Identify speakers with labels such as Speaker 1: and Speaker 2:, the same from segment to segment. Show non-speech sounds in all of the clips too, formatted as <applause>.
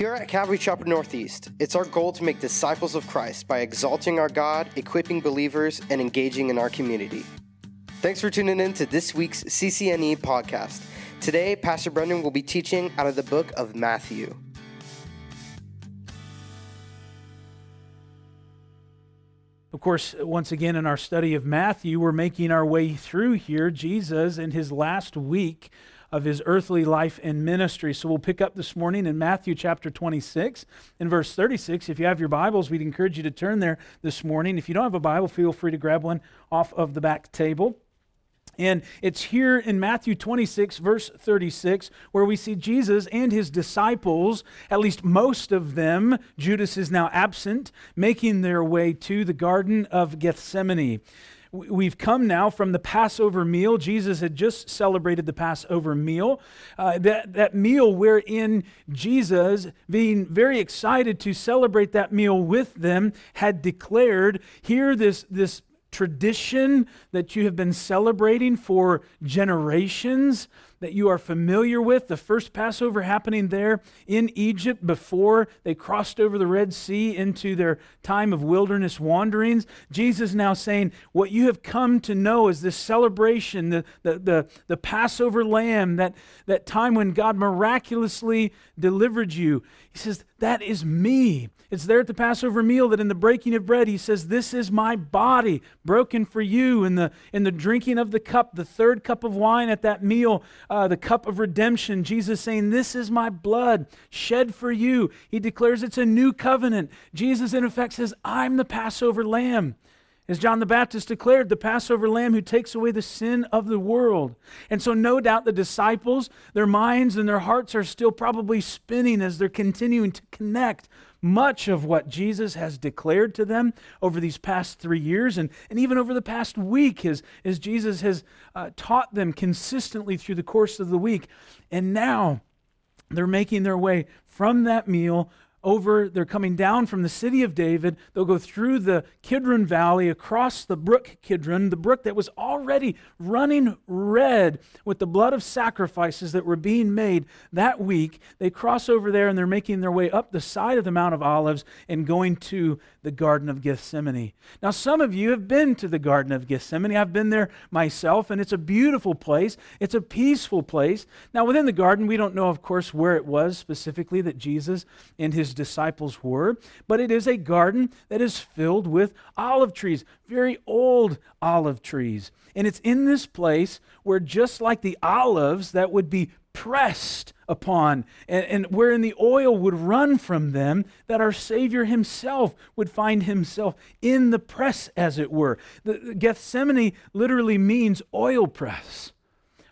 Speaker 1: Here at Calvary Chapel Northeast, it's our goal to make disciples of Christ by exalting our God, equipping believers, and engaging in our community. Thanks for tuning in to this week's CCNE podcast. Today, Pastor Brendan will be teaching out of the book of Matthew.
Speaker 2: Of course, once again, in our study of Matthew, we're making our way through here. Jesus, in his last week of his earthly life and ministry. So we'll pick up this morning in Matthew chapter 26 and verse 36. If you have your Bibles, we'd encourage you to turn there this morning. If you don't have a Bible, feel free to grab one off of the back table. And it's here in Matthew 26, verse 36, where we see Jesus and his disciples, at least most of them, Judas is now absent, making their way to the Garden of Gethsemane. We've come now from the Passover meal. Jesus had just celebrated the Passover meal. Uh, that, that meal wherein Jesus, being very excited to celebrate that meal with them, had declared, Here, this, this tradition that you have been celebrating for generations that you are familiar with. The first Passover happening there in Egypt before they crossed over the Red Sea into their time of wilderness wanderings. Jesus now saying, What you have come to know is this celebration, the, the, the, the Passover lamb, that, that time when God miraculously delivered you. He says, That is me. It's there at the Passover meal that in the breaking of bread, he says, This is my body broken for you. In the, in the drinking of the cup, the third cup of wine at that meal, uh, the cup of redemption, Jesus saying, This is my blood shed for you. He declares it's a new covenant. Jesus, in effect, says, I'm the Passover lamb. As John the Baptist declared, the Passover lamb who takes away the sin of the world. And so, no doubt, the disciples, their minds and their hearts are still probably spinning as they're continuing to connect much of what Jesus has declared to them over these past three years and, and even over the past week as, as Jesus has uh, taught them consistently through the course of the week. And now they're making their way from that meal over, they're coming down from the city of David. They'll go through the Kidron Valley, across the brook Kidron, the brook that was already running red with the blood of sacrifices that were being made that week. They cross over there and they're making their way up the side of the Mount of Olives and going to the Garden of Gethsemane. Now, some of you have been to the Garden of Gethsemane. I've been there myself, and it's a beautiful place. It's a peaceful place. Now, within the garden, we don't know, of course, where it was specifically that Jesus and his disciples were, but it is a garden that is filled with olive trees, very old olive trees. And it's in this place where, just like the olives that would be pressed upon, and, and wherein the oil would run from them, that our Savior himself would find himself in the press, as it were. The, Gethsemane literally means oil press.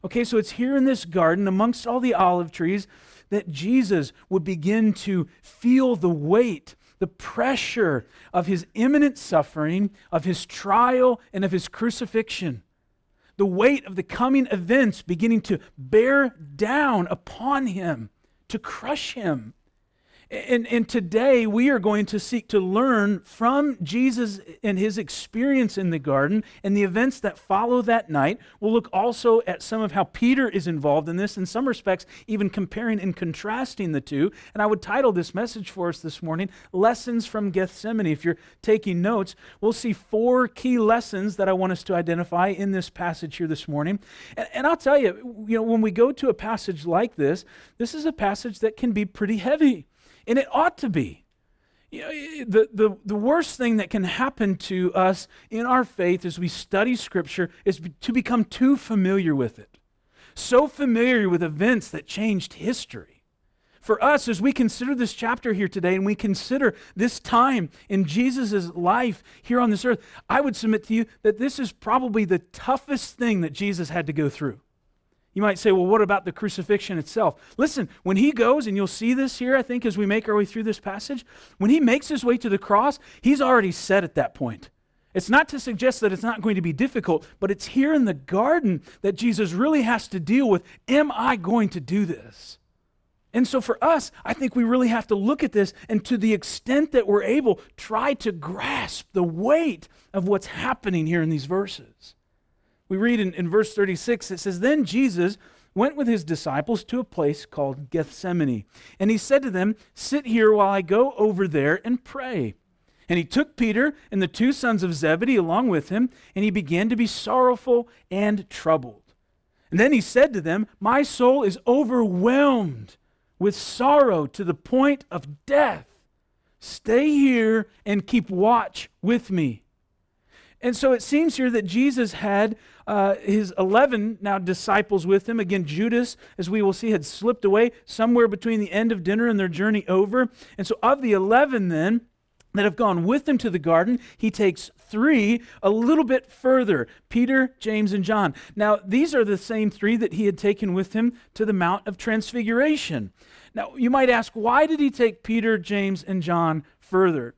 Speaker 2: Okay, so it's here in this garden amongst all the olive trees that Jesus would begin to feel the weight, the pressure of his imminent suffering, of his trial, and of his crucifixion the weight of the coming events beginning to bear down upon him, to crush him. And, and today we are going to seek to learn from Jesus and his experience in the garden and the events that follow that night. We'll look also at some of how Peter is involved in this, in some respects, even comparing and contrasting the two. And I would title this message for us this morning Lessons from Gethsemane. If you're taking notes, we'll see four key lessons that I want us to identify in this passage here this morning. And, and I'll tell you, you know, when we go to a passage like this, this is a passage that can be pretty heavy. And it ought to be. You know, the, the, the worst thing that can happen to us in our faith as we study Scripture is to become too familiar with it. So familiar with events that changed history. For us, as we consider this chapter here today and we consider this time in Jesus' life here on this earth, I would submit to you that this is probably the toughest thing that Jesus had to go through. You might say, well, what about the crucifixion itself? Listen, when he goes, and you'll see this here, I think, as we make our way through this passage, when he makes his way to the cross, he's already set at that point. It's not to suggest that it's not going to be difficult, but it's here in the garden that Jesus really has to deal with Am I going to do this? And so for us, I think we really have to look at this and to the extent that we're able, try to grasp the weight of what's happening here in these verses we read in, in verse 36, it says, Then Jesus went with his disciples to a place called Gethsemane. And he said to them, Sit here while I go over there and pray. And he took Peter and the two sons of Zebedee along with him, and he began to be sorrowful and troubled. And then he said to them, My soul is overwhelmed with sorrow to the point of death. Stay here and keep watch with me. And so it seems here that Jesus had uh, his 11 now disciples with him. Again, Judas, as we will see, had slipped away somewhere between the end of dinner and their journey over. And so, of the 11 then, that have gone with him to the garden, he takes three a little bit further Peter, James, and John. Now, these are the same three that he had taken with him to the Mount of Transfiguration. Now, you might ask, why did he take Peter, James, and John further?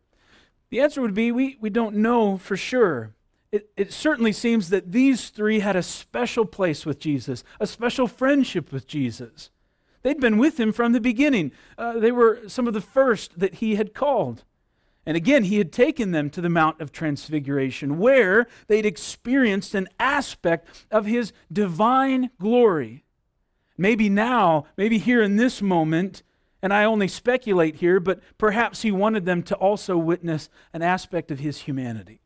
Speaker 2: The answer would be we, we don't know for sure. It, it certainly seems that these three had a special place with Jesus, a special friendship with Jesus. They'd been with him from the beginning. Uh, they were some of the first that he had called. And again, he had taken them to the Mount of Transfiguration, where they'd experienced an aspect of his divine glory. Maybe now, maybe here in this moment, and I only speculate here, but perhaps he wanted them to also witness an aspect of his humanity.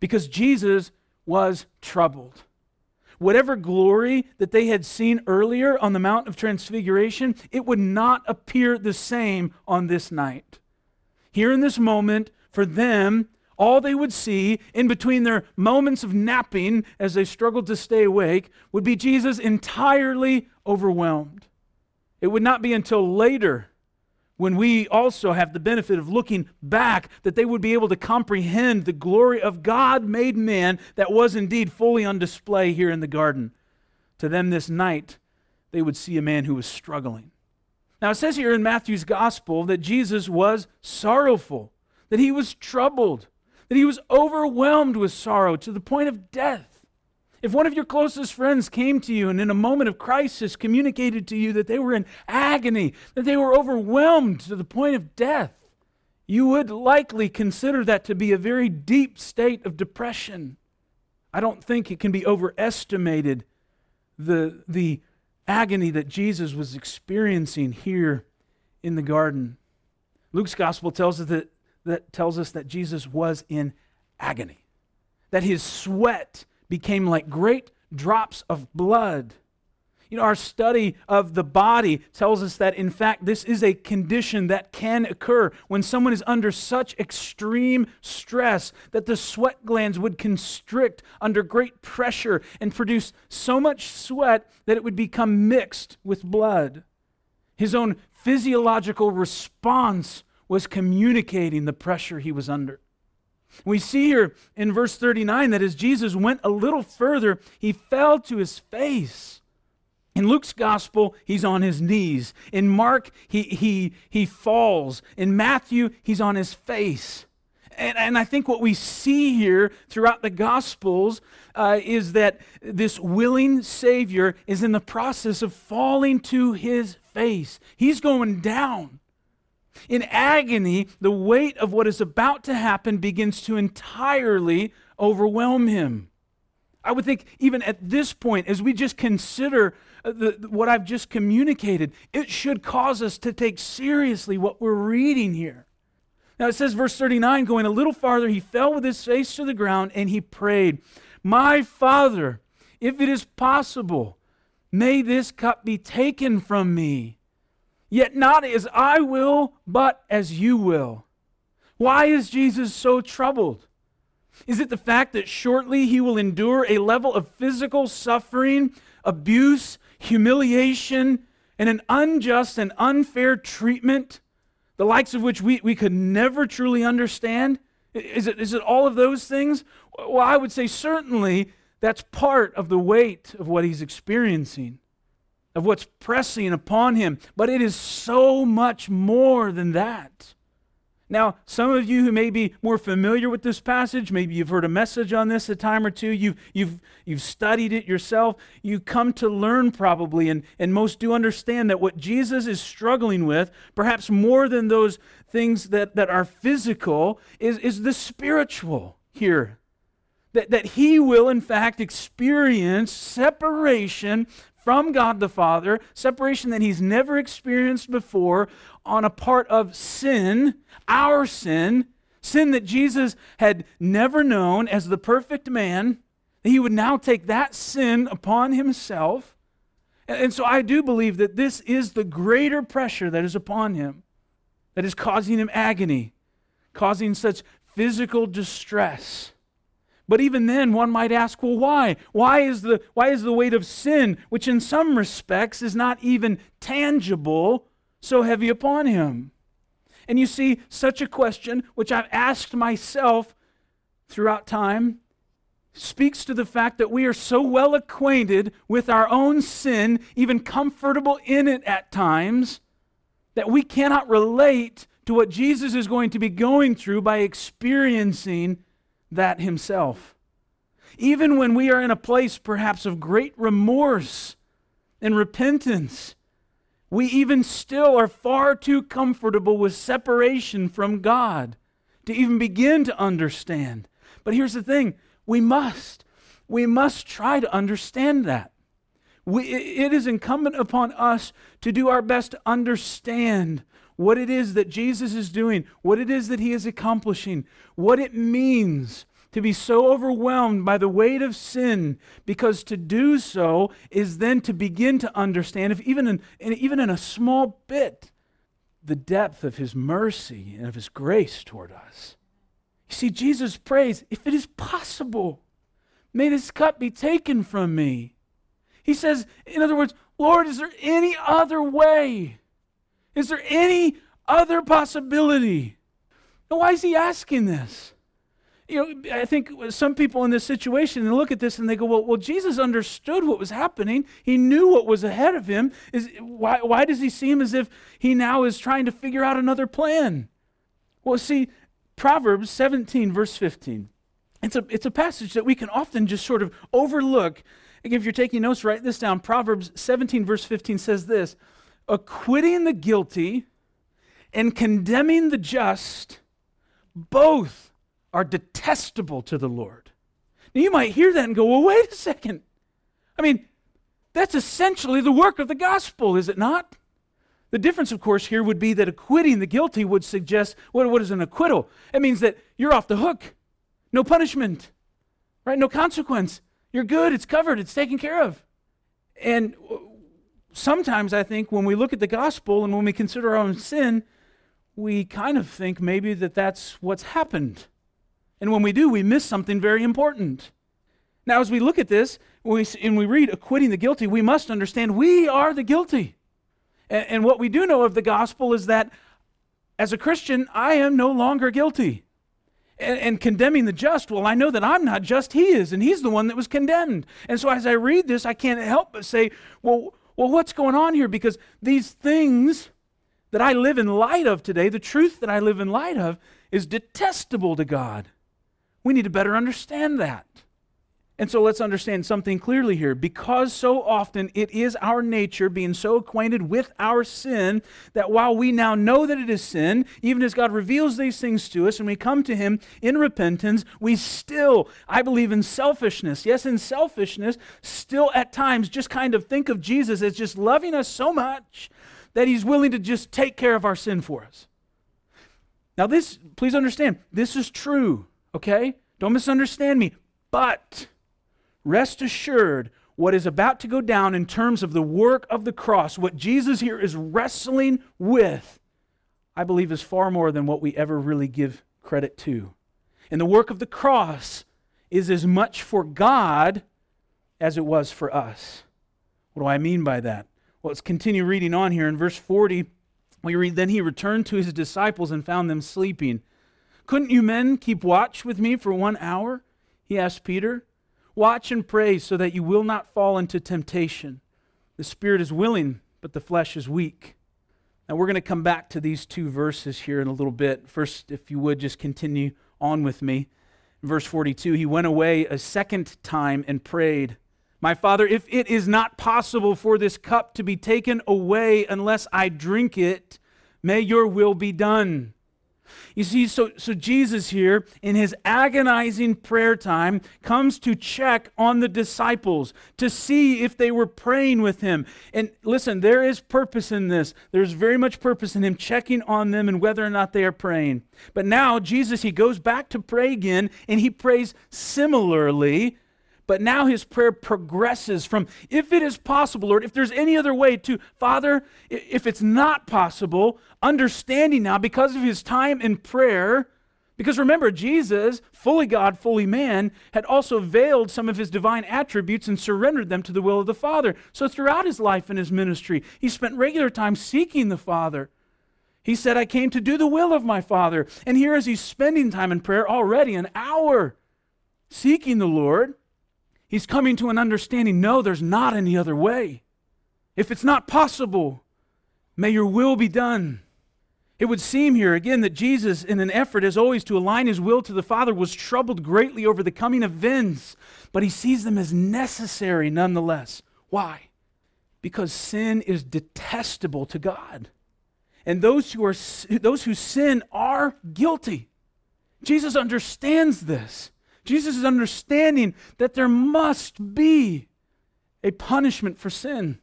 Speaker 2: Because Jesus was troubled. Whatever glory that they had seen earlier on the Mount of Transfiguration, it would not appear the same on this night here in this moment, for them, all they would see in between their moments of napping as they struggled to stay awake would be Jesus entirely overwhelmed. It would not be until later when we also have the benefit of looking back that they would be able to comprehend the glory of God made man that was indeed fully on display here in the garden. To them this night, they would see a man who was struggling. Now, it says here in Matthew's gospel that Jesus was sorrowful, that he was troubled, that he was overwhelmed with sorrow to the point of death. If one of your closest friends came to you and in a moment of crisis communicated to you that they were in agony, that they were overwhelmed to the point of death, you would likely consider that to be a very deep state of depression. I don't think it can be overestimated the, the agony that Jesus was experiencing here in the garden. Luke's gospel tells us that, that tells us that Jesus was in agony, that his sweat became like great drops of blood. You know, our study of the body tells us that, in fact, this is a condition that can occur when someone is under such extreme stress that the sweat glands would constrict under great pressure and produce so much sweat that it would become mixed with blood. His own physiological response was communicating the pressure he was under. We see here in verse 39 that as Jesus went a little further, he fell to his face in Luke's gospel, he's on his knees. In Mark, he, he, he falls. In Matthew, he's on his face. And, and I think what we see here throughout the gospels uh, is that this willing Savior is in the process of falling to his face. He's going down. In agony, the weight of what is about to happen begins to entirely overwhelm him. I would think, even at this point, as we just consider uh, the, what I've just communicated, it should cause us to take seriously what we're reading here. Now it says, verse 39, going a little farther, he fell with his face to the ground and he prayed, My Father, if it is possible, may this cup be taken from me. Yet not as I will, but as you will. Why is Jesus so troubled? Is it the fact that shortly he will endure a level of physical suffering, abuse, humiliation, and an unjust and unfair treatment, the likes of which we, we could never truly understand? Is it, is it all of those things? Well, I would say certainly that's part of the weight of what he's experiencing, of what's pressing upon him. But it is so much more than that. Now, some of you who may be more familiar with this passage, maybe you've heard a message on this a time or two, you've, you've, you've studied it yourself, you come to learn probably, and, and most do understand that what Jesus is struggling with, perhaps more than those things that, that are physical, is, is the spiritual here. That, that he will, in fact, experience separation from God the Father, separation that he's never experienced before on a part of sin, our sin, sin that Jesus had never known as the perfect man. He would now take that sin upon himself. And so I do believe that this is the greater pressure that is upon him, that is causing him agony, causing such physical distress. But even then, one might ask, well, why? Why is, the, why is the weight of sin, which in some respects is not even tangible, so heavy upon him? And you see, such a question, which I've asked myself throughout time, speaks to the fact that we are so well acquainted with our own sin, even comfortable in it at times, that we cannot relate to what Jesus is going to be going through by experiencing that himself. Even when we are in a place perhaps of great remorse and repentance, we even still are far too comfortable with separation from God to even begin to understand. But here's the thing we must. We must try to understand that. We, it is incumbent upon us to do our best to understand what it is that Jesus is doing, what it is that he is accomplishing, what it means to be so overwhelmed by the weight of sin, because to do so is then to begin to understand, if even in, even in a small bit, the depth of his mercy and of his grace toward us. You see, Jesus prays, if it is possible, may this cup be taken from me. He says, in other words, Lord, is there any other way? Is there any other possibility? Now, why is he asking this? You know, I think some people in this situation they look at this and they go, "Well, well, Jesus understood what was happening. He knew what was ahead of him. Is why? Why does he seem as if he now is trying to figure out another plan?" Well, see, Proverbs 17, verse 15. It's a, it's a passage that we can often just sort of overlook. If you're taking notes, write this down. Proverbs 17, verse 15 says this Acquitting the guilty and condemning the just, both are detestable to the Lord. Now, you might hear that and go, well, wait a second. I mean, that's essentially the work of the gospel, is it not? The difference, of course, here would be that acquitting the guilty would suggest what, what is an acquittal? It means that you're off the hook, no punishment, right? No consequence. You're good, it's covered, it's taken care of. And sometimes I think when we look at the gospel and when we consider our own sin, we kind of think maybe that that's what's happened. And when we do, we miss something very important. Now, as we look at this, we, and we read acquitting the guilty, we must understand we are the guilty. And, and what we do know of the gospel is that as a Christian, I am no longer guilty. And, and, condemning the just, well, I know that I'm not just, he is, and he's the one that was condemned. And so as I read this, I can't help but say, well, well, what's going on here? Because these things that I live in light of today, the truth that I live in light of, is detestable to God. We need to better understand that. And so let's understand something clearly here. Because so often it is our nature, being so acquainted with our sin, that while we now know that it is sin, even as God reveals these things to us and we come to Him in repentance, we still, I believe, in selfishness, yes, in selfishness, still at times just kind of think of Jesus as just loving us so much that He's willing to just take care of our sin for us. Now, this, please understand, this is true, okay? Don't misunderstand me. But, rest assured, what is about to go down in terms of the work of the cross, what Jesus here is wrestling with, I believe is far more than what we ever really give credit to. And the work of the cross is as much for God as it was for us. What do I mean by that? Well, let's continue reading on here. In verse 40, we read Then he returned to his disciples and found them sleeping. Couldn't you men keep watch with me for one hour? He asked Peter. Watch and pray so that you will not fall into temptation. The spirit is willing, but the flesh is weak. Now, we're going to come back to these two verses here in a little bit. First, if you would just continue on with me. Verse 42, he went away a second time and prayed, My Father, if it is not possible for this cup to be taken away unless I drink it, may your will be done. You see, so, so Jesus here, in his agonizing prayer time, comes to check on the disciples to see if they were praying with him. And listen, there is purpose in this. There's very much purpose in him checking on them and whether or not they are praying. But now, Jesus, he goes back to pray again, and he prays similarly but now his prayer progresses from, if it is possible, Lord, if there's any other way, to, Father, if it's not possible, understanding now because of his time in prayer. Because remember, Jesus, fully God, fully man, had also veiled some of his divine attributes and surrendered them to the will of the Father. So throughout his life and his ministry, he spent regular time seeking the Father. He said, I came to do the will of my Father. And here, as he's spending time in prayer already, an hour seeking the Lord, He's coming to an understanding no, there's not any other way. If it's not possible, may your will be done. It would seem here again that Jesus, in an effort as always to align his will to the Father, was troubled greatly over the coming events, but he sees them as necessary nonetheless. Why? Because sin is detestable to God. And those who, are, those who sin are guilty. Jesus understands this. Jesus is understanding that there must be a punishment for sin,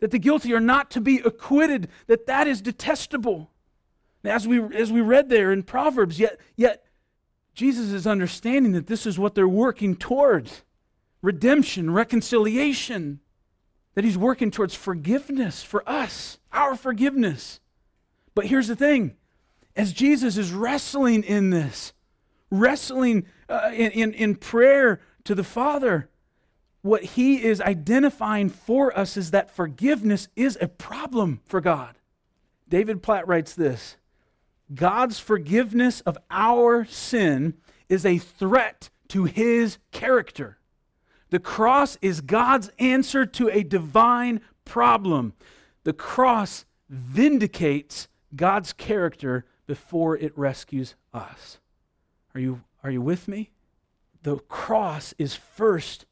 Speaker 2: that the guilty are not to be acquitted, that that is detestable. As we, as we read there in Proverbs, yet, yet Jesus is understanding that this is what they're working towards redemption, reconciliation, that he's working towards forgiveness for us, our forgiveness. But here's the thing as Jesus is wrestling in this, wrestling uh, in, in, in prayer to the Father, what he is identifying for us is that forgiveness is a problem for God. David Platt writes this God's forgiveness of our sin is a threat to his character. The cross is God's answer to a divine problem. The cross vindicates God's character before it rescues us. Are you, are you with me? The cross is first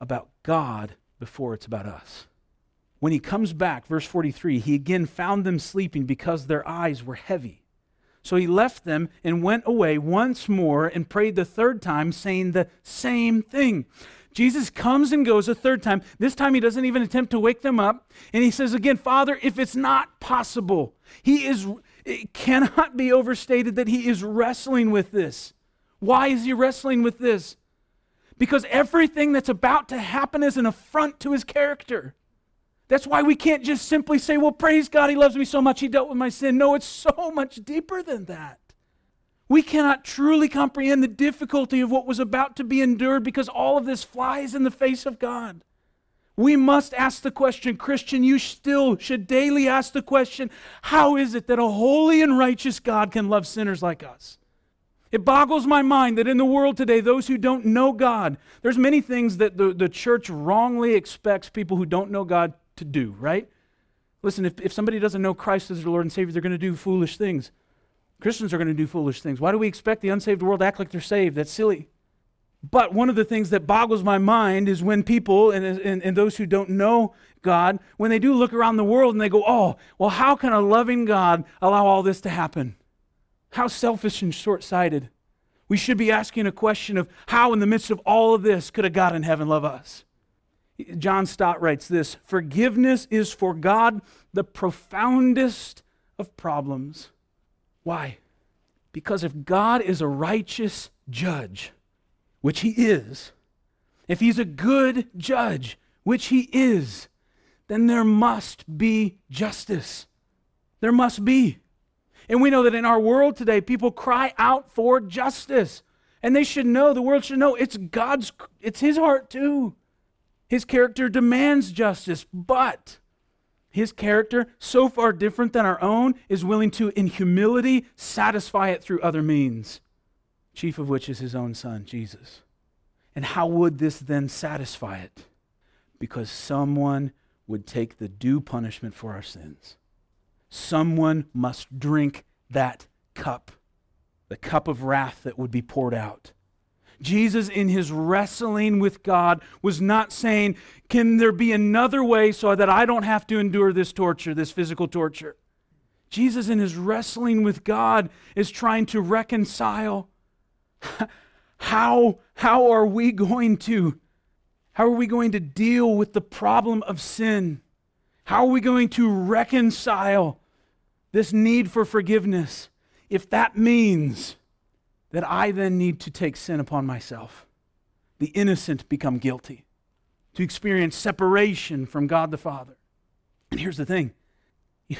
Speaker 2: about God before it's about us. When he comes back, verse 43, he again found them sleeping because their eyes were heavy. So he left them and went away once more and prayed the third time, saying the same thing. Jesus comes and goes a third time. This time he doesn't even attempt to wake them up. And he says again, Father, if it's not possible, he is it cannot be overstated that he is wrestling with this. Why is he wrestling with this? Because everything that's about to happen is an affront to his character. That's why we can't just simply say, well, praise God, he loves me so much, he dealt with my sin. No, it's so much deeper than that. We cannot truly comprehend the difficulty of what was about to be endured because all of this flies in the face of God. We must ask the question, Christian, you still should daily ask the question how is it that a holy and righteous God can love sinners like us? It boggles my mind that in the world today, those who don't know God, there's many things that the, the church wrongly expects people who don't know God to do, right? Listen, if, if somebody doesn't know Christ as their Lord and Savior, they're going to do foolish things. Christians are going to do foolish things. Why do we expect the unsaved world to act like they're saved? That's silly. But one of the things that boggles my mind is when people and, and, and, those who don't know God, when they do look around the world and they go, oh, well, how can a loving God allow all this to happen? How selfish and short sighted. We should be asking a question of how, in the midst of all of this, could a God in heaven love us? John Stott writes this Forgiveness is for God the profoundest of problems. Why? Because if God is a righteous judge, which he is, if he's a good judge, which he is, then there must be justice. There must be. And we know that in our world today, people cry out for justice. And they should know, the world should know, it's God's, it's his heart too. His character demands justice, but his character, so far different than our own, is willing to, in humility, satisfy it through other means chief of which is his own son, Jesus. And how would this then satisfy it? Because someone would take the due punishment for our sins. Someone must drink that cup, the cup of wrath that would be poured out. Jesus, in his wrestling with God, was not saying, Can there be another way so that I don't have to endure this torture, this physical torture? Jesus, in his wrestling with God, is trying to reconcile. <laughs> How, how are we going to how are we going to deal with the problem of sin? How are we going to reconcile this need for forgiveness if that means that I then need to take sin upon myself? The innocent become guilty, to experience separation from God the Father. And here's the thing <laughs>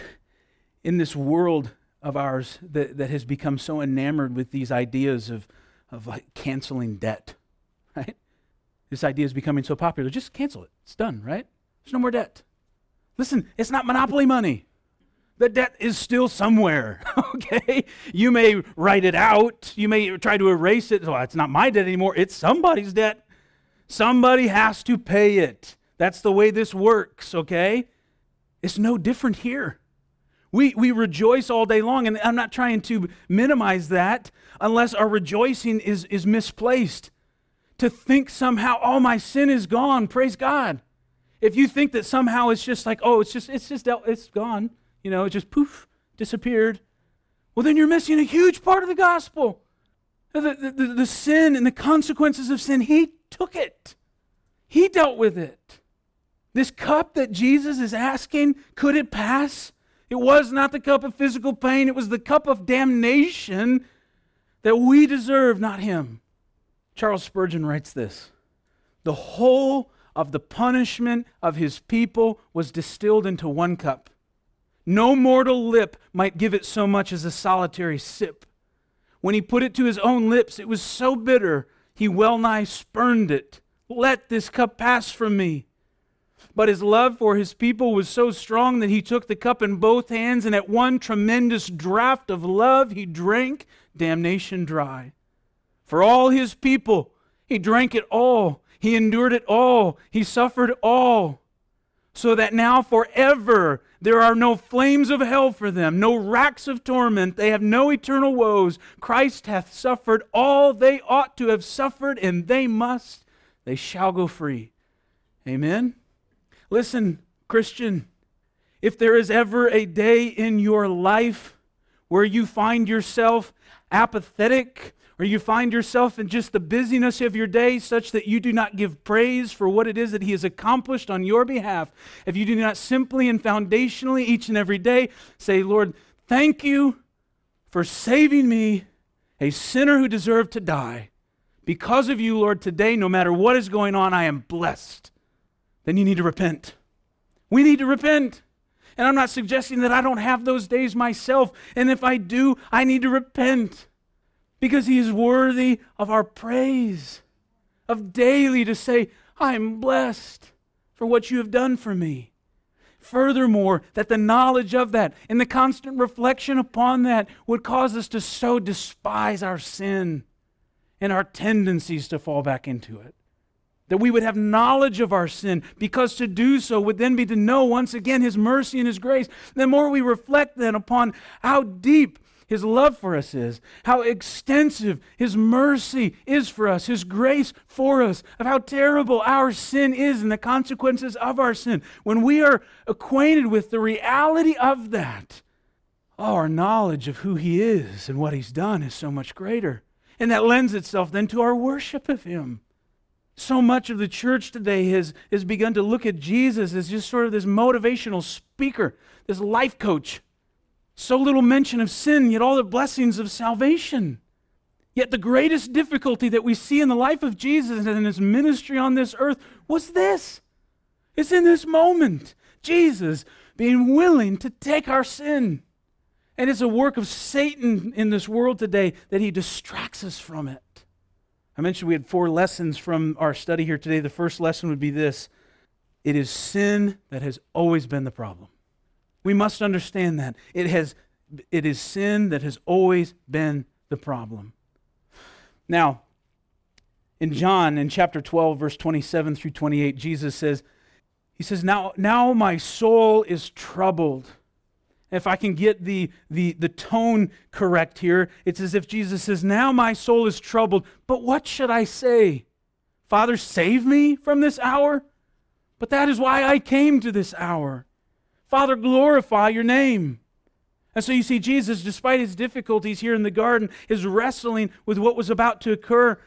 Speaker 2: in this world of ours that, that has become so enamored with these ideas of, of like canceling debt, right? This idea is becoming so popular. Just cancel it. It's done, right? There's no more debt. Listen, it's not monopoly money. The debt is still somewhere, <laughs> okay? You may write it out. You may try to erase it. Well, it's not my debt anymore. It's somebody's debt. Somebody has to pay it. That's the way this works, okay? It's no different here. We, we rejoice all day long, and I'm not trying to minimize that unless our rejoicing is, is misplaced. To think somehow, oh, my sin is gone, praise God. If you think that somehow it's just like, oh, it's just, it's just, it's gone, you know, it just poof, disappeared, well, then you're missing a huge part of the gospel. The, the, the, the sin and the consequences of sin, he took it, he dealt with it. This cup that Jesus is asking, could it pass? It was not the cup of physical pain, it was the cup of damnation that we deserve, not him. Charles Spurgeon writes this The whole of the punishment of his people was distilled into one cup. No mortal lip might give it so much as a solitary sip. When he put it to his own lips, it was so bitter, he well nigh spurned it. Let this cup pass from me. But his love for his people was so strong that he took the cup in both hands, and at one tremendous draught of love, he drank damnation dry. For all his people, he drank it all. He endured it all. He suffered all. So that now forever there are no flames of hell for them, no racks of torment. They have no eternal woes. Christ hath suffered all they ought to have suffered, and they must, they shall go free. Amen. Listen, Christian, if there is ever a day in your life where you find yourself apathetic, or you find yourself in just the busyness of your day such that you do not give praise for what it is that He has accomplished on your behalf, if you do not simply and foundationally each and every day say, Lord, thank you for saving me, a sinner who deserved to die. Because of you, Lord, today, no matter what is going on, I am blessed then you need to repent. We need to repent. And I'm not suggesting that I don't have those days myself. And if I do, I need to repent because He is worthy of our praise, of daily to say, I'm blessed for what you have done for me. Furthermore, that the knowledge of that and the constant reflection upon that would cause us to so despise our sin and our tendencies to fall back into it that we would have knowledge of our sin, because to do so would then be to know once again His mercy and His grace. The more we reflect then upon how deep His love for us is, how extensive His mercy is for us, His grace for us, of how terrible our sin is and the consequences of our sin, when we are acquainted with the reality of that, oh, our knowledge of who He is and what He's done is so much greater. And that lends itself then to our worship of Him. So much of the church today has, has begun to look at Jesus as just sort of this motivational speaker, this life coach. So little mention of sin, yet all the blessings of salvation. Yet the greatest difficulty that we see in the life of Jesus and in his ministry on this earth was this. It's in this moment. Jesus being willing to take our sin. And it's a work of Satan in this world today that he distracts us from it. I mentioned we had four lessons from our study here today. The first lesson would be this it is sin that has always been the problem. We must understand that. It, has, it is sin that has always been the problem. Now, in John, in chapter 12, verse 27 through 28, Jesus says, He says, Now, now my soul is troubled if I can get the, the, the tone correct here, it's as if Jesus says, Now my soul is troubled, but what should I say? Father, save me from this hour? But that is why I came to this hour. Father, glorify your name. And so you see, Jesus, despite his difficulties here in the garden, is wrestling with what was about to occur,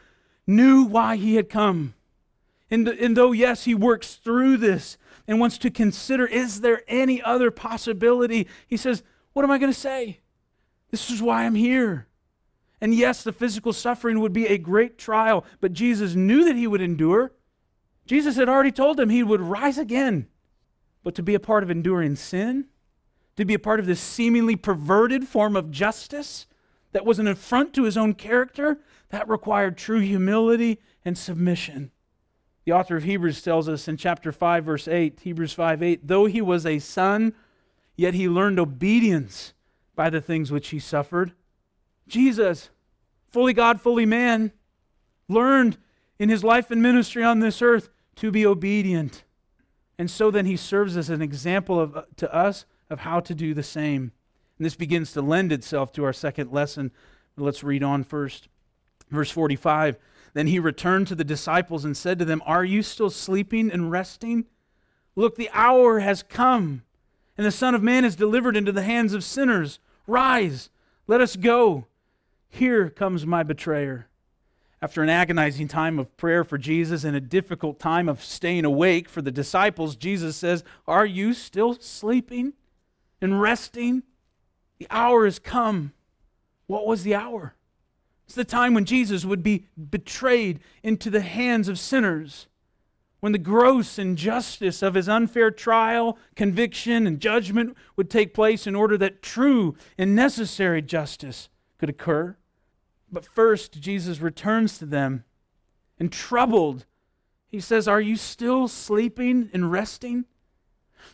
Speaker 2: knew why he had come. And, and though, yes, he works through this and wants to consider is there any other possibility, he says, What am I going to say? This is why I'm here. And yes, the physical suffering would be a great trial, but Jesus knew that he would endure. Jesus had already told him he would rise again. But to be a part of enduring sin, to be a part of this seemingly perverted form of justice that was an affront to his own character, that required true humility and submission. The author of Hebrews tells us in chapter 5, verse 8, Hebrews 5 8, though he was a son, yet he learned obedience by the things which he suffered. Jesus, fully God, fully man, learned in his life and ministry on this earth to be obedient. And so then he serves as an example of, uh, to us of how to do the same. And this begins to lend itself to our second lesson. Let's read on first. Verse 45 Then he returned to the disciples and said to them, Are you still sleeping and resting? Look, the hour has come, and the Son of Man is delivered into the hands of sinners. Rise, let us go. Here comes my betrayer. After an agonizing time of prayer for Jesus and a difficult time of staying awake for the disciples, Jesus says, Are you still sleeping and resting? The hour has come. What was the hour? It's the time when Jesus would be betrayed into the hands of sinners, when the gross injustice of his unfair trial, conviction, and judgment would take place in order that true and necessary justice could occur. But first, Jesus returns to them and troubled. He says, Are you still sleeping and resting?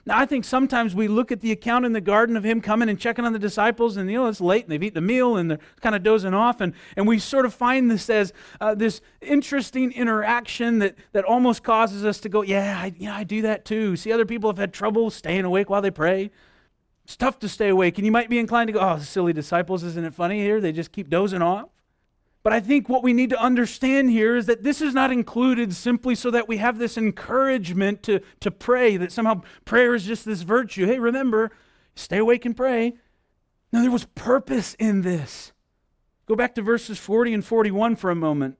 Speaker 2: Now, I think sometimes we look at the account in the garden of him coming and checking on the disciples, and you know, it's late and they've eaten the meal and they're kind of dozing off, and, and we sort of find this as uh, this interesting interaction that, that almost causes us to go, Yeah, I, yeah, I do that too. See, other people have had trouble staying awake while they pray. It's tough to stay awake, and you might be inclined to go, Oh, silly disciples, isn't it funny here? They just keep dozing off. But I think what we need to understand here is that this is not included simply so that we have this encouragement to, to pray, that somehow prayer is just this virtue. Hey, remember, stay awake and pray. No, there was purpose in this. Go back to verses 40 and 41 for a moment.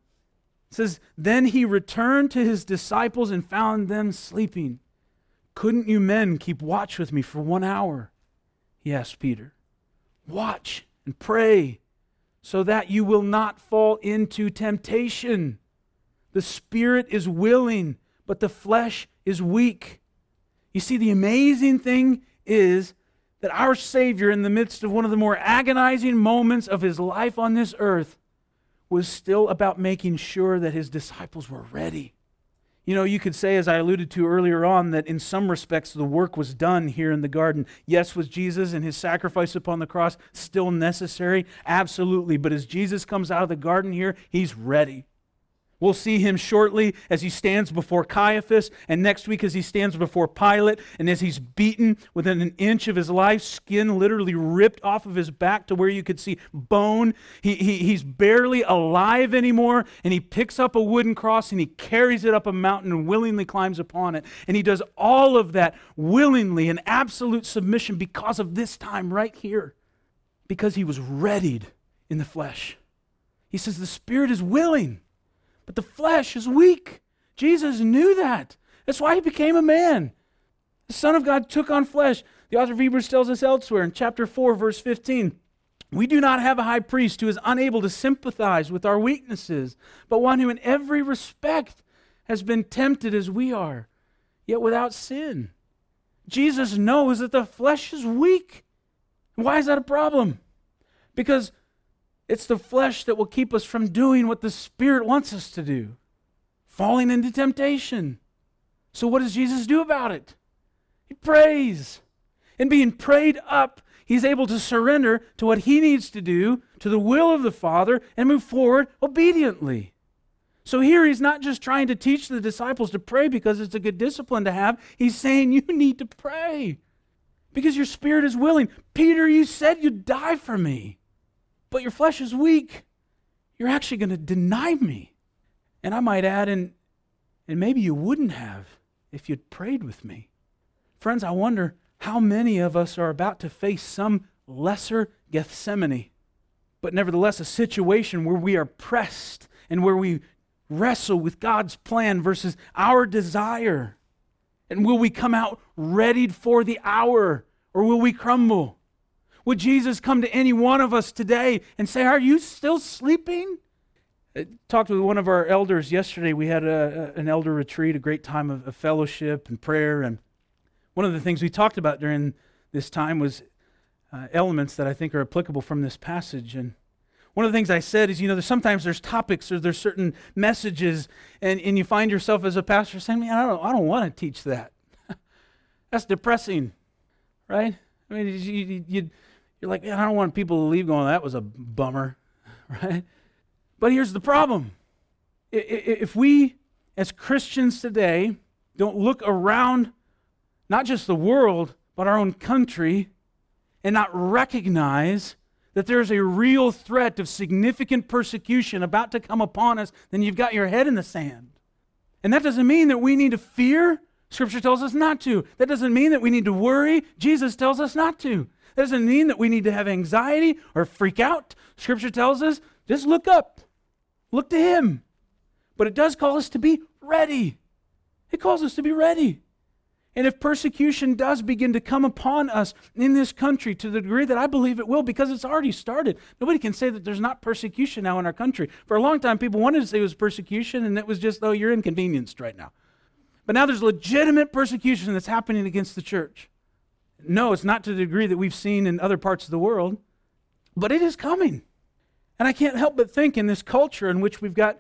Speaker 2: It says, Then he returned to his disciples and found them sleeping. Couldn't you men keep watch with me for one hour? He asked Peter. Watch and pray so that you will not fall into temptation. The spirit is willing, but the flesh is weak. You see, the amazing thing is that our Savior, in the midst of one of the more agonizing moments of his life on this earth, was still about making sure that his disciples were ready. You know, you could say, as I alluded to earlier on, that in some respects the work was done here in the garden. Yes, was Jesus and his sacrifice upon the cross still necessary? Absolutely. But as Jesus comes out of the garden here, he's ready. We'll see him shortly as he stands before Caiaphas, and next week as he stands before Pilate, and as he's beaten within an inch of his life, skin literally ripped off of his back to where you could see bone. He, he, he's barely alive anymore, and he picks up a wooden cross and he carries it up a mountain and willingly climbs upon it. And he does all of that willingly in absolute submission because of this time right here, because he was readied in the flesh. He says, The Spirit is willing but the flesh is weak. Jesus knew that. That's why he became a man. The Son of God took on flesh. The author of Hebrews tells us elsewhere in chapter 4, verse 15 we do not have a high priest who is unable to sympathize with our weaknesses, but one who in every respect has been tempted as we are, yet without sin. Jesus knows that the flesh is weak. Why is that a problem? Because it's the flesh that will keep us from doing what the Spirit wants us to do, falling into temptation. So, what does Jesus do about it? He prays. And being prayed up, he's able to surrender to what he needs to do, to the will of the Father, and move forward obediently. So, here he's not just trying to teach the disciples to pray because it's a good discipline to have. He's saying, You <laughs> need to pray because your spirit is willing. Peter, you said you'd die for me but your flesh is weak. You're actually going to deny me. And I might add, and, and maybe you wouldn't have if you'd prayed with me. Friends, I wonder how many of us are about to face some lesser Gethsemane, but nevertheless a situation where we are pressed and where we wrestle with God's plan versus our desire. And will we come out readied for the hour or will we crumble? Would Jesus come to any one of us today and say, Are you still sleeping? I talked with one of our elders yesterday. We had a, an elder retreat, a great time of, of fellowship and prayer. And one of the things we talked about during this time was uh, elements that I think are applicable from this passage. And one of the things I said is, you know, there's sometimes there's topics or there's certain messages, and, and you find yourself as a pastor saying, man, I don't, I don't want to teach that. <laughs> That's depressing, right? I mean, you, you, you're like, man, I don't want people to leave going, that was a bummer, <laughs> right? But here's the problem. If we, as Christians today, don't look around not just the world, but our own country, and not recognize that there's a real threat of significant persecution about to come upon us, then you've got your head in the sand. And that doesn't mean that we need to fear. Scripture tells us not to. That doesn't mean that we need to worry. Jesus tells us not to. That doesn't mean that we need to have anxiety or freak out. Scripture tells us just look up, look to Him. But it does call us to be ready. It calls us to be ready. And if persecution does begin to come upon us in this country to the degree that I believe it will, because it's already started, nobody can say that there's not persecution now in our country. For a long time, people wanted to say it was persecution, and it was just, oh, you're inconvenienced right now. But now there's legitimate persecution that's happening against the church. No, it's not to the degree that we've seen in other parts of the world, but it is coming. And I can't help but think in this culture in which we've got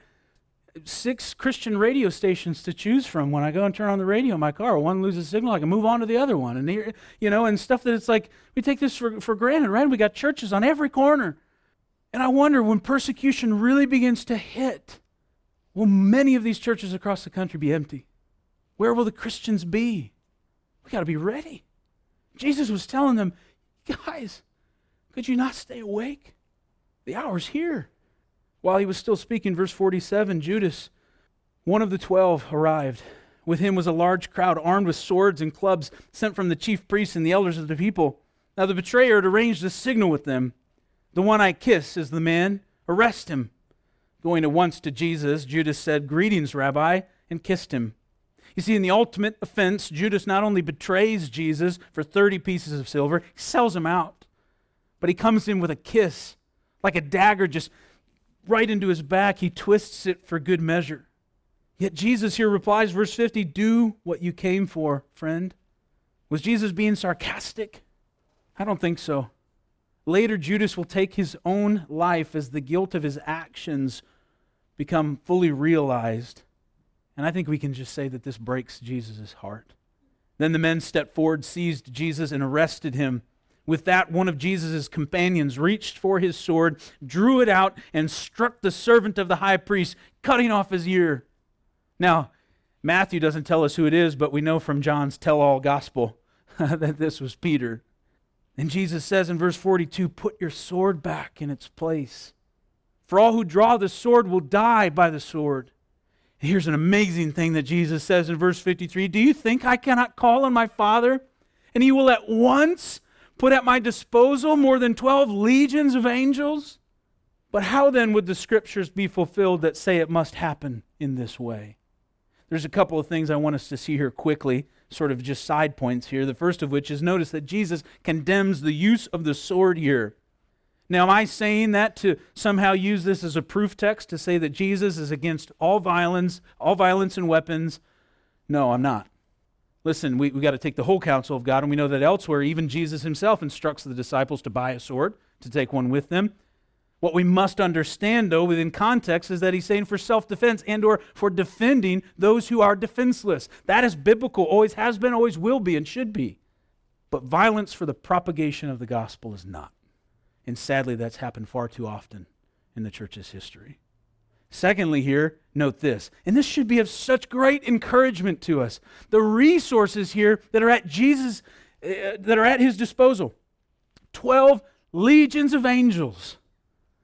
Speaker 2: six Christian radio stations to choose from when I go and turn on the radio in my car. One loses signal, I can move on to the other one. And here, you know, and stuff that it's like we take this for, for granted, right? We got churches on every corner. And I wonder when persecution really begins to hit, will many of these churches across the country be empty? Where will the Christians be? We got to be ready. Jesus was telling them, guys, could you not stay awake? The hour's here. While he was still speaking, verse 47, Judas, one of the twelve, arrived. With him was a large crowd armed with swords and clubs sent from the chief priests and the elders of the people. Now the betrayer had arranged a signal with them. The one I kiss is the man. Arrest him. Going at once to Jesus, Judas said, Greetings, Rabbi, and kissed him. You see, in the ultimate offense, Judas not only betrays Jesus for 30 pieces of silver, he sells him out, but he comes in with a kiss, like a dagger just right into his back. He twists it for good measure. Yet Jesus here replies, verse 50 Do what you came for, friend. Was Jesus being sarcastic? I don't think so. Later, Judas will take his own life as the guilt of his actions become fully realized. And I think we can just say that this breaks Jesus' heart. Then the men stepped forward, seized Jesus, and arrested him. With that, one of Jesus' companions reached for his sword, drew it out, and struck the servant of the high priest, cutting off his ear. Now, Matthew doesn't tell us who it is, but we know from John's tell all gospel <laughs> that this was Peter. And Jesus says in verse 42 Put your sword back in its place. For all who draw the sword will die by the sword. Here's an amazing thing that Jesus says in verse 53 Do you think I cannot call on my Father, and he will at once put at my disposal more than 12 legions of angels? But how then would the scriptures be fulfilled that say it must happen in this way? There's a couple of things I want us to see here quickly, sort of just side points here. The first of which is notice that Jesus condemns the use of the sword here. Now, am I saying that to somehow use this as a proof text to say that Jesus is against all violence, all violence and weapons? No, I'm not. Listen, we, we got to take the whole counsel of God, and we know that elsewhere, even Jesus himself instructs the disciples to buy a sword, to take one with them. What we must understand, though, within context, is that he's saying for self-defense and or for defending those who are defenseless. That is biblical, always has been, always will be, and should be. But violence for the propagation of the gospel is not. And sadly, that's happened far too often in the church's history. Secondly, here, note this, and this should be of such great encouragement to us. The resources here that are at Jesus, uh, that are at his disposal 12 legions of angels.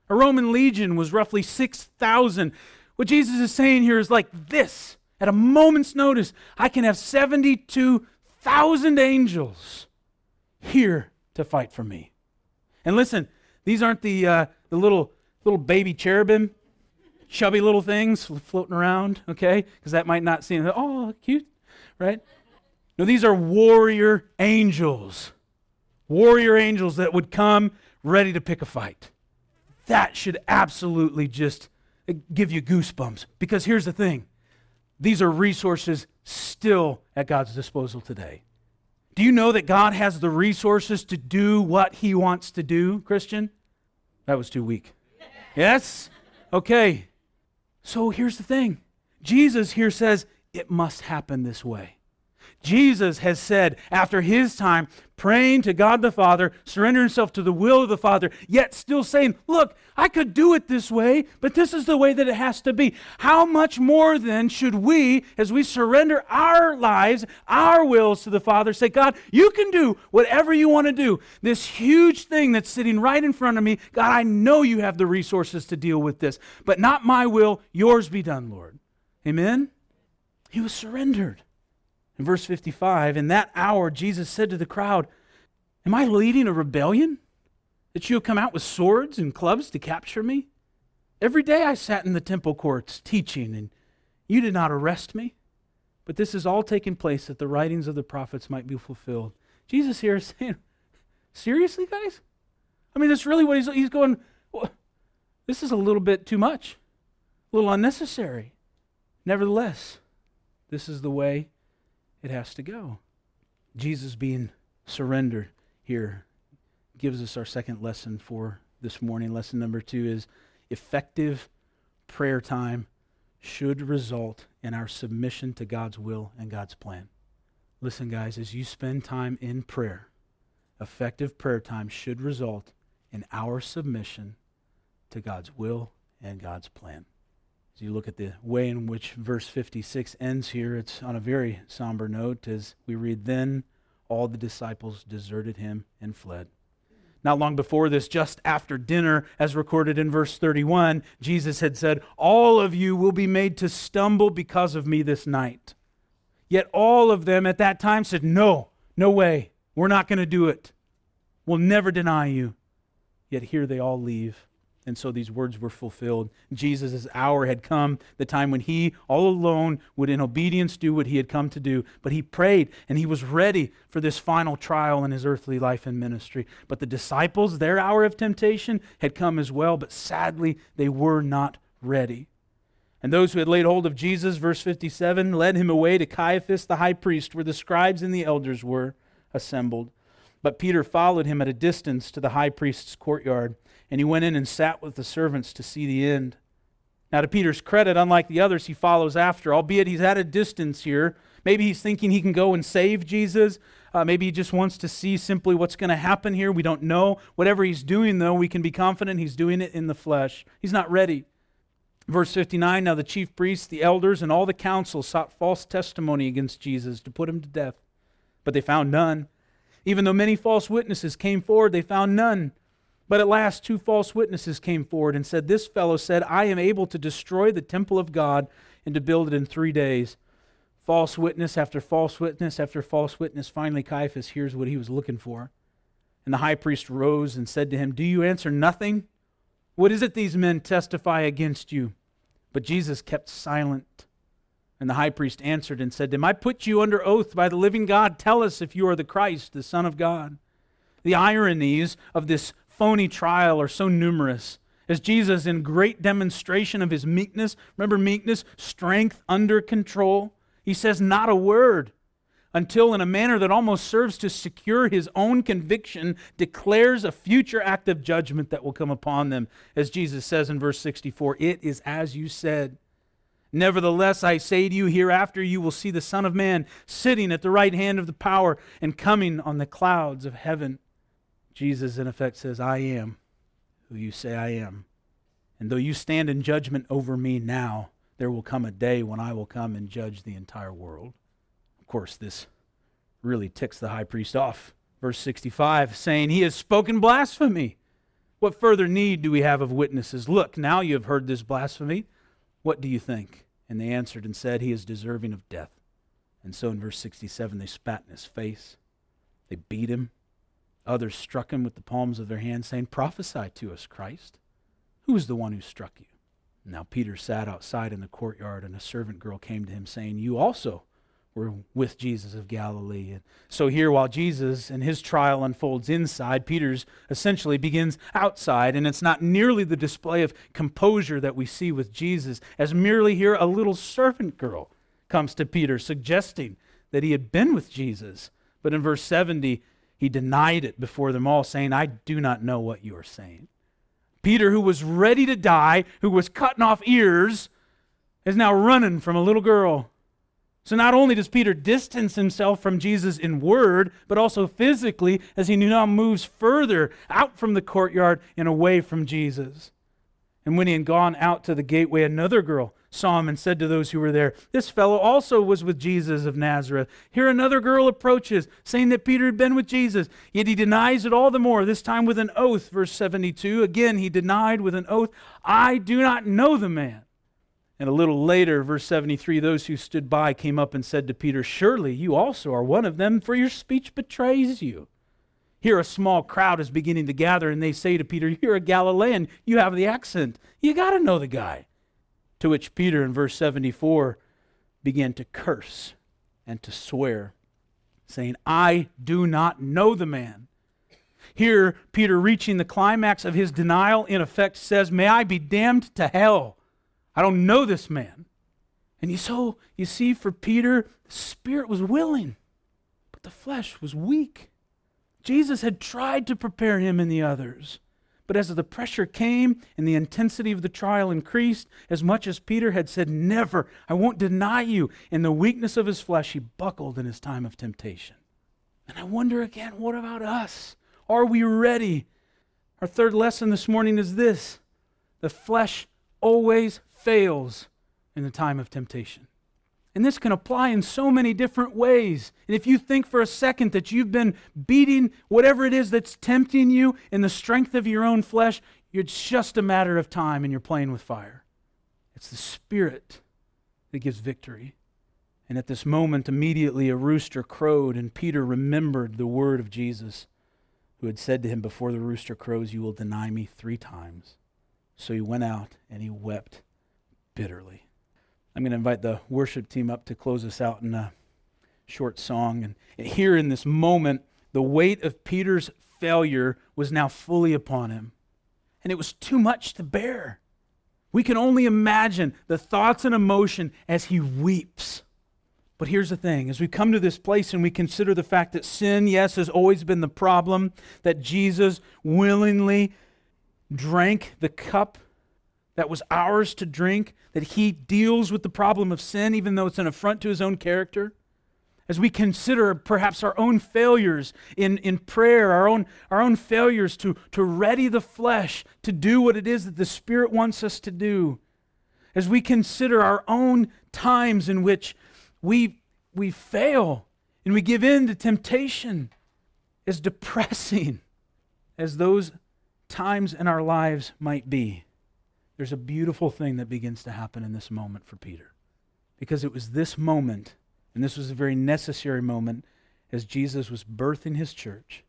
Speaker 2: A Roman legion was roughly 6,000. What Jesus is saying here is like this at a moment's notice, I can have 72,000 angels here to fight for me. And listen, these aren't the, uh, the little, little baby cherubim, chubby little things floating around, okay? Because that might not seem, oh, cute, right? No, these are warrior angels. Warrior angels that would come ready to pick a fight. That should absolutely just uh, give you goosebumps. Because here's the thing these are resources still at God's disposal today. Do you know that God has the resources to do what He wants to do, Christian? That was too weak. Yes? Okay. So here's the thing Jesus here says it must happen this way. Jesus has said after his time, praying to God the Father, surrendering himself to the will of the Father, yet still saying, Look, I could do it this way, but this is the way that it has to be. How much more then should we, as we surrender our lives, our wills to the Father, say, God, you can do whatever you want to do. This huge thing that's sitting right in front of me, God, I know you have the resources to deal with this, but not my will, yours be done, Lord. Amen? He was surrendered. In verse 55, in that hour, Jesus said to the crowd, Am I leading a rebellion? That you have come out with swords and clubs to capture me? Every day I sat in the temple courts teaching, and you did not arrest me. But this is all taking place that the writings of the prophets might be fulfilled. Jesus here is saying, Seriously, guys? I mean, that's really what he's, he's going, well, this is a little bit too much, a little unnecessary. Nevertheless, this is the way it has to go. Jesus being surrendered here gives us our second lesson for this morning. Lesson number two is effective prayer time should result in our submission to God's will and God's plan. Listen, guys, as you spend time in prayer, effective prayer time should result in our submission to God's will and God's plan. As you look at the way in which verse 56 ends here, it's on a very somber note as we read, Then all the disciples deserted him and fled. Not long before this, just after dinner, as recorded in verse 31, Jesus had said, All of you will be made to stumble because of me this night. Yet all of them at that time said, No, no way. We're not going to do it. We'll never deny you. Yet here they all leave and so these words were fulfilled. Jesus' hour had come, the time when he, all alone, would in obedience do what he had come to do. But he prayed and he was ready for this final trial in his earthly life and ministry. But the disciples, their hour of temptation had come as well, but sadly, they were not ready. And those who had laid hold of Jesus, verse 57, led him away to Caiaphas the high priest, where the scribes and the elders were assembled. But Peter followed him at a distance to the high priest's courtyard and he went in and sat with the servants to see the end. Now, to Peter's credit, unlike the others, he follows after, albeit he's at a distance here. Maybe he's thinking he can go and save Jesus. Uh, maybe he just wants to see simply what's going to happen here. We don't know. Whatever he's doing, though, we can be confident he's doing it in the flesh. He's not ready. Verse 59 Now the chief priests, the elders, and all the council sought false testimony against Jesus to put him to death, but they found none. Even though many false witnesses came forward, they found none. But at last, two false witnesses came forward and said, This fellow said, I am able to destroy the temple of God and to build it in three days. False witness after false witness after false witness. Finally, Caiaphas hears what he was looking for. And the high priest rose and said to him, Do you answer nothing? What is it these men testify against you? But Jesus kept silent. And the high priest answered and said to him, I put you under oath by the living God. Tell us if you are the Christ, the Son of God. The ironies of this phony trial are so numerous. As Jesus, in great demonstration of his meekness, remember meekness, strength under control, he says not a word until, in a manner that almost serves to secure his own conviction, declares a future act of judgment that will come upon them. As Jesus says in verse 64, It is as you said. Nevertheless, I say to you, hereafter you will see the Son of Man sitting at the right hand of the power and coming on the clouds of heaven. Jesus, in effect, says, I am who you say I am. And though you stand in judgment over me now, there will come a day when I will come and judge the entire world. Of course, this really ticks the high priest off. Verse 65, saying, He has spoken blasphemy. What further need do we have of witnesses? Look, now you have heard this blasphemy. What do you think? And they answered and said, He is deserving of death. And so in verse 67, they spat in his face, they beat him, Others struck him with the palms of their hands, saying, Prophesy to us, Christ. Who is the one who struck you? Now Peter sat outside in the courtyard, and a servant girl came to him, saying, You also were with Jesus of Galilee. And so here, while Jesus and his trial unfolds inside, Peter's essentially begins outside, and it's not nearly the display of composure that we see with Jesus, as merely here a little servant girl comes to Peter, suggesting that he had been with Jesus. But in verse 70, he denied it before them all, saying, I do not know what you are saying. Peter, who was ready to die, who was cutting off ears, is now running from a little girl. So not only does Peter distance himself from Jesus in word, but also physically as he now moves further out from the courtyard and away from Jesus. And when he had gone out to the gateway, another girl saw him and said to those who were there, This fellow also was with Jesus of Nazareth. Here another girl approaches, saying that Peter had been with Jesus. Yet he denies it all the more, this time with an oath. Verse 72. Again, he denied with an oath, I do not know the man. And a little later, verse 73, those who stood by came up and said to Peter, Surely you also are one of them, for your speech betrays you. Here, a small crowd is beginning to gather, and they say to Peter, You're a Galilean. You have the accent. You got to know the guy. To which Peter, in verse 74, began to curse and to swear, saying, I do not know the man. Here, Peter, reaching the climax of his denial, in effect says, May I be damned to hell. I don't know this man. And so you see, for Peter, the spirit was willing, but the flesh was weak. Jesus had tried to prepare him and the others. But as the pressure came and the intensity of the trial increased, as much as Peter had said, Never, I won't deny you, in the weakness of his flesh, he buckled in his time of temptation. And I wonder again, what about us? Are we ready? Our third lesson this morning is this the flesh always fails in the time of temptation. And this can apply in so many different ways. And if you think for a second that you've been beating whatever it is that's tempting you in the strength of your own flesh, it's just a matter of time and you're playing with fire. It's the Spirit that gives victory. And at this moment, immediately a rooster crowed, and Peter remembered the word of Jesus, who had said to him, Before the rooster crows, you will deny me three times. So he went out and he wept bitterly. I'm going to invite the worship team up to close us out in a short song. And, here in this moment, the weight of Peter's failure was now fully upon him. And it was too much to bear. We can only imagine the thoughts and emotion as he weeps. But here's the thing as we come to this place and we consider the fact that sin, yes, has always been the problem, that Jesus willingly drank the cup that was ours to drink, that he deals with the problem of sin, even though it's an affront to his own character. As we consider perhaps our own failures in, in prayer, our own, our own failures to, to ready the flesh to do what it is that the Spirit wants us to do, as we consider our own times in which we, we fail and we give in to temptation, as depressing <laughs> as those times in our lives might be, there's a beautiful thing that begins to happen in this moment for Peter. Because it was this moment, and this was a very necessary moment as Jesus was birthing his church,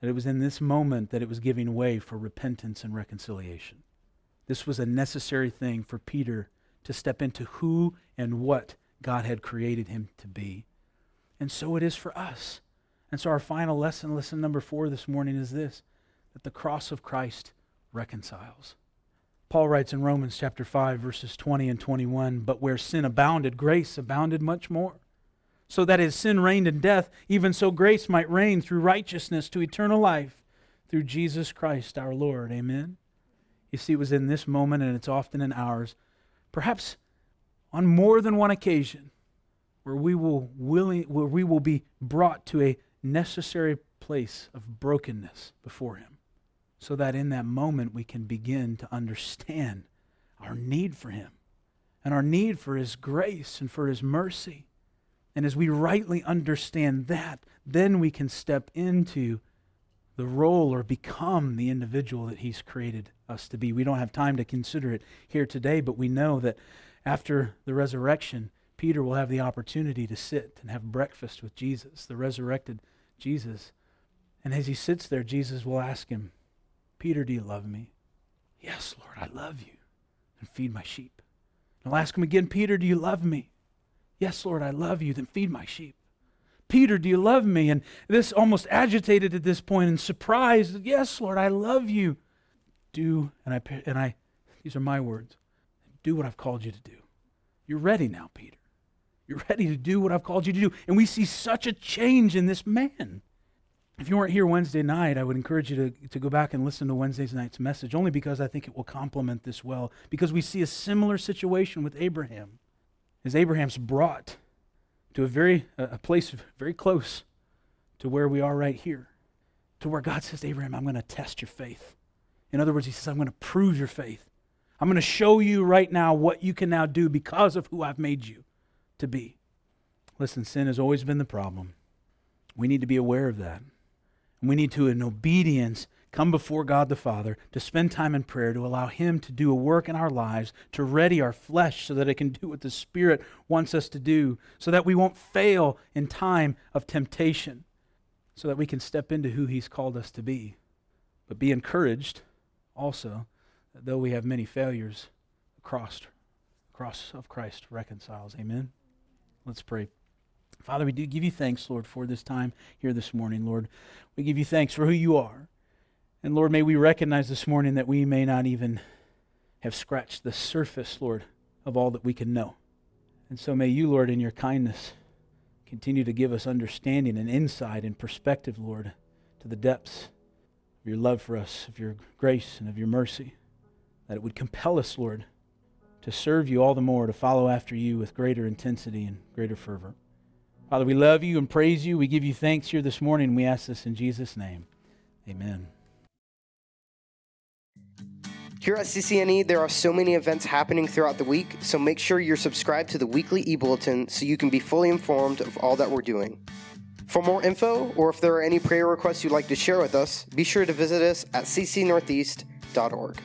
Speaker 2: that it was in this moment that it was giving way for repentance and reconciliation. This was a necessary thing for Peter to step into who and what God had created him to be. And so it is for us. And so our final lesson, lesson number four this morning, is this that the cross of Christ reconciles. Paul writes in Romans chapter 5, verses 20 and 21 But where sin abounded, grace abounded much more. So that as sin reigned in death, even so grace might reign through righteousness to eternal life through Jesus Christ our Lord. Amen. You see, it was in this moment, and it's often in ours, perhaps on more than one occasion, where we will willing, where we will be brought to a necessary place of brokenness before Him so that in that moment we can begin to understand our need for Him and our need for His grace and for His mercy. And as we rightly understand that, then we can step into the role or become the individual that He's created us to be. We don't have time to consider it here today, but we know that after the resurrection, Peter will have the opportunity to sit and have breakfast with Jesus, the resurrected Jesus And as he sits there, Jesus will ask him, Peter, do you love me? Yes, Lord, I love you. And feed my sheep. And I'll ask him again, Peter, do you love me? Yes, Lord, I love you. Then feed my sheep. Peter, do you love me? And this almost agitated at this point and surprised. Yes, Lord, I love you. Do, and I, and I, these are my words, do what I've called you to do. You're ready now, Peter. You're ready to do what I've called you to do. And we see such a change in this man. If you weren't here Wednesday night, I would encourage you to, to go back and listen to Wednesday night's message, only because I think it will complement this well. Because we see a similar situation with Abraham. As Abraham's brought to a very a place very close to where we are right here, to where God says, Abraham, I'm going to test your faith. In other words, he says, I'm going to prove your faith. I'm going to show you right now what you can now do because of who I've made you to be. Listen, sin has always been the problem. We need to be aware of that. And we need to, in obedience, come before God the Father to spend time in prayer, to allow Him to do a work in our lives, to ready our flesh so that it can do what the Spirit wants us to do, so that we won't fail in time of temptation, so that we can step into who He's called us to be. But be encouraged also though we have many failures, the cross, cross of Christ reconciles. Amen. Let's pray. Father, we do give you thanks, Lord, for this time here this morning, Lord. We give you thanks for who you are. And Lord, may we recognize this morning that we may not even have scratched the surface, Lord, of all that we can know. And so may you, Lord, in your kindness, continue to give us understanding and insight and perspective, Lord, to the depths of your love for us, of your grace, and of your mercy. That it would compel us, Lord, to serve you all the more, to follow after you with greater intensity and greater fervor. Father, we love you and praise you. We give you thanks here this morning, we ask this in Jesus' name. Amen.
Speaker 1: Here at CCNE, there are so many events happening throughout the week, so make sure you're subscribed to the weekly e bulletin so you can be fully informed of all that we're doing. For more info, or if there are any prayer requests you'd like to share with us, be sure to visit us at ccnortheast.org.